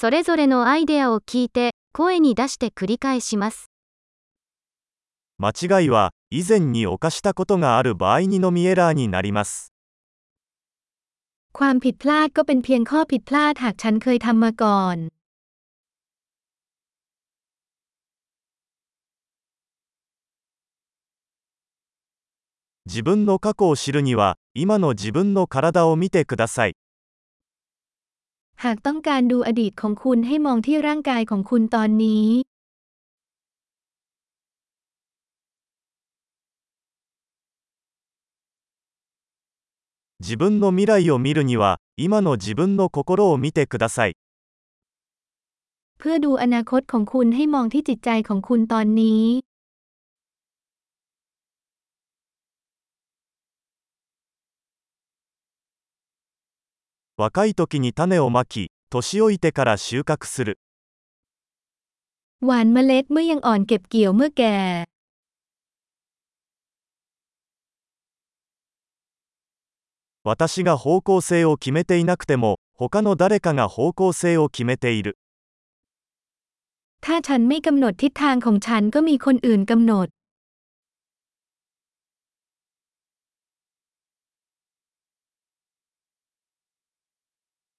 それぞれのアイデアを聞いて、声に出して繰り返します。間違いは以前に犯したことがある場合にのみエラーになります ความผิดพลาดก็เป็นเพียงข้อผิดพลาดหากฉันเคยทำมาก่อน 自分の過去を知るには今の自分の体を見てください หากต้องการดูอดีตของคุณให้มองที่ร่างกายของคุณตอนนี้ 自分の未来を見るには今の自分の心を見てください เพื่อดูอนาคตของคุณให้มองที่จิตใจของคุณตอนนี้ 若い時に種をまき年老いてから収穫する หวานเมล็ดเมื่อยังอ่อนเก็บเกี่ยวเมื่อแก่ 私が方向性を決めていなくても他の誰かが方向性を決めている ถ้าฉันไม่กำหนดทิศทางของฉันก็มีคนอื่นกำหนด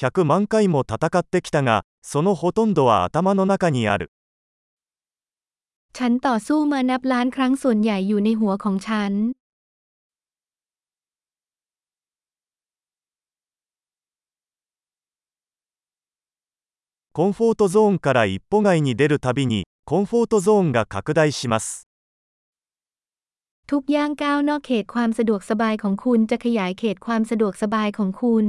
100万回も戦ってきたがそのほとんどは頭の中にある ฉันต่อสู้มานับล้านครั้งส่วนใหญ่อยู่ในหัวของฉัน コンフォートゾーンから一歩外に出るたびにコンフォートゾーンが拡大します ทุกย่างก้าวนอกเขตความสะดวกสบายของคุณจะขยายเขตความสะดวกสบายของคุณ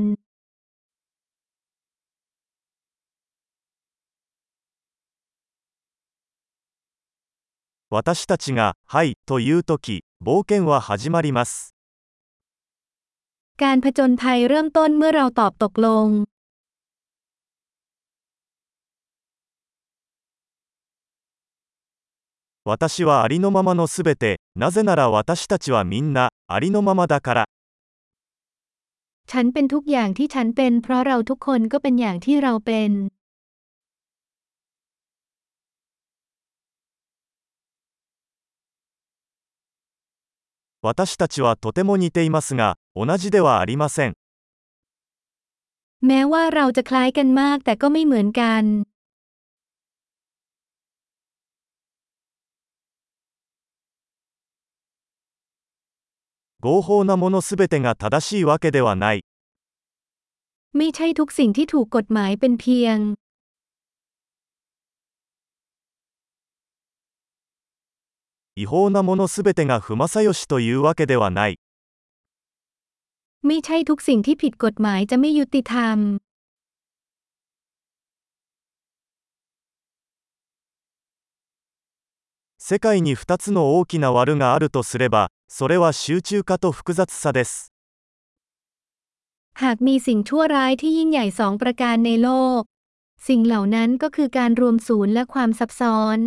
私たちが「はい」というとき冒険は始まります การผจญภัยเริ่มต้นเมื่อเราตอบตกลง 私はありのままのすべてなぜなら私たちはみんなありのままだから ฉันเป็นทุกอย่างที่ฉันเป็น เพราะเราทุกคนก็เป็นอย่างที่เราเป็น 私たちはとても似ていますが同じではありません แม้ว่าเราจะคล้ายกันมากแต่ก็ไม่เหมือนกัน 合法なものすべてが正しいわけではない ไม่ใช่ทุกสิ่งที่ถูกกฎหมายเป็นเพียง 違法なものすべてが不正義というわけではない ไม่ใช่ทุกสิ่งที่ผิดกฎหมายจะไม่ยุติธรรม 世界に2つの大きな悪があるとすればそれは集中化と複雑さです หากมีสิ่งชั่วร้ายที่ยิ่งใหญ่สองประการในโลก สิ่งเหล่านั้นก็คือการรวมศูนย์และความซับซ้อน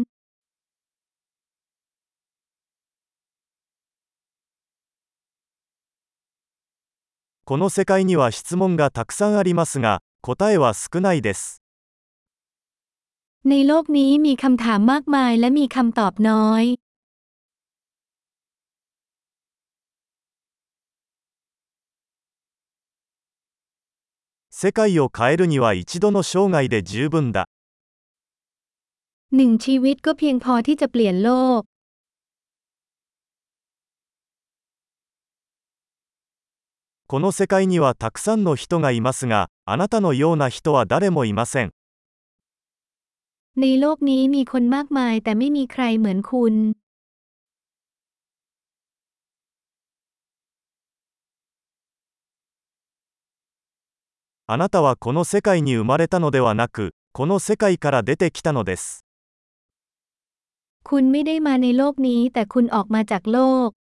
この世界には質問がたくさんありますが答えは少ないです ในโลกนี้มีคำถามมากมายและมีคำตอบน้อย 世界を変えるには一度の生涯で十分だ หนึ่งชีวิตก็เพียงพอที่จะเปลี่ยนโลก この世界にはたくさんの人がいますが、あなたのような人は誰もいません。あなたはこの世界に生まれたのではなく、この世界から出てきたのです。คุณไม่ได้มาในโลกนี้แต่คุณออกมาจากโลก